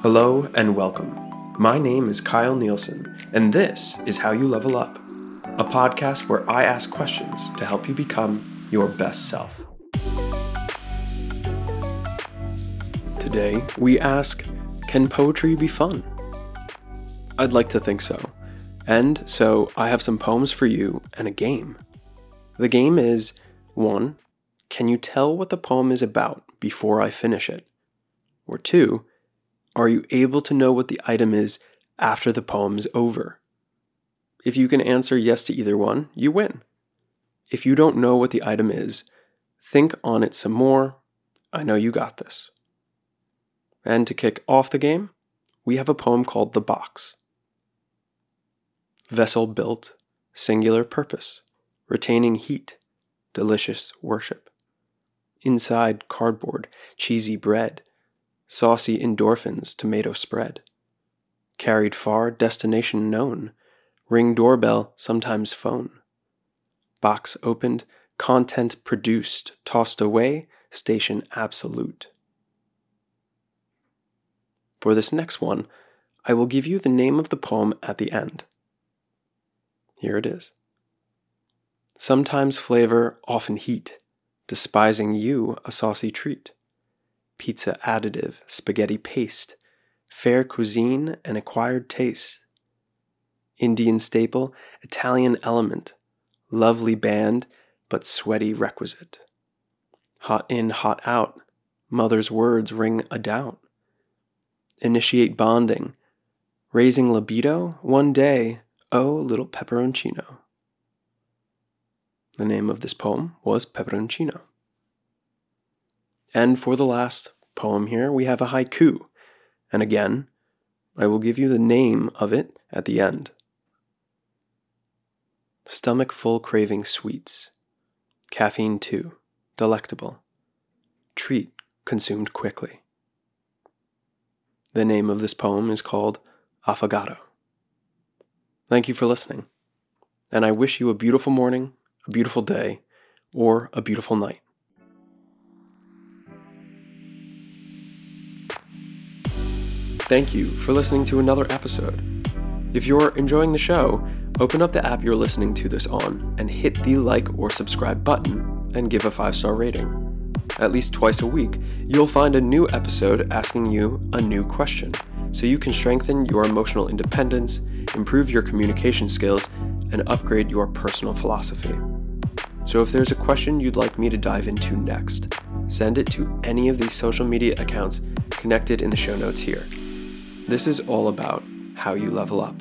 Hello and welcome. My name is Kyle Nielsen, and this is How You Level Up, a podcast where I ask questions to help you become your best self. Today, we ask Can poetry be fun? I'd like to think so. And so I have some poems for you and a game. The game is 1. Can you tell what the poem is about before I finish it? Or 2. Are you able to know what the item is after the poem is over? If you can answer yes to either one, you win. If you don't know what the item is, think on it some more. I know you got this. And to kick off the game, we have a poem called The Box. Vessel built, singular purpose, retaining heat, delicious worship. Inside cardboard, cheesy bread, saucy endorphins, tomato spread. Carried far, destination known, ring doorbell, sometimes phone. Box opened, content produced, tossed away, station absolute. For this next one, I will give you the name of the poem at the end. Here it is. Sometimes flavor, often heat, despising you a saucy treat. Pizza additive, spaghetti paste, fair cuisine and acquired taste. Indian staple, Italian element, lovely band, but sweaty requisite. Hot in, hot out, mother's words ring a doubt. Initiate bonding, raising libido, one day, oh, little pepperoncino. The name of this poem was Pepperoncino. And for the last poem here, we have a haiku. And again, I will give you the name of it at the end. Stomach full craving sweets. Caffeine too, delectable. Treat consumed quickly. The name of this poem is called Affogato. Thank you for listening, and I wish you a beautiful morning, a beautiful day, or a beautiful night. Thank you for listening to another episode. If you're enjoying the show, open up the app you're listening to this on and hit the like or subscribe button and give a five star rating. At least twice a week, you'll find a new episode asking you a new question so you can strengthen your emotional independence, improve your communication skills, and upgrade your personal philosophy. So if there's a question you'd like me to dive into next, send it to any of these social media accounts connected in the show notes here. This is all about how you level up.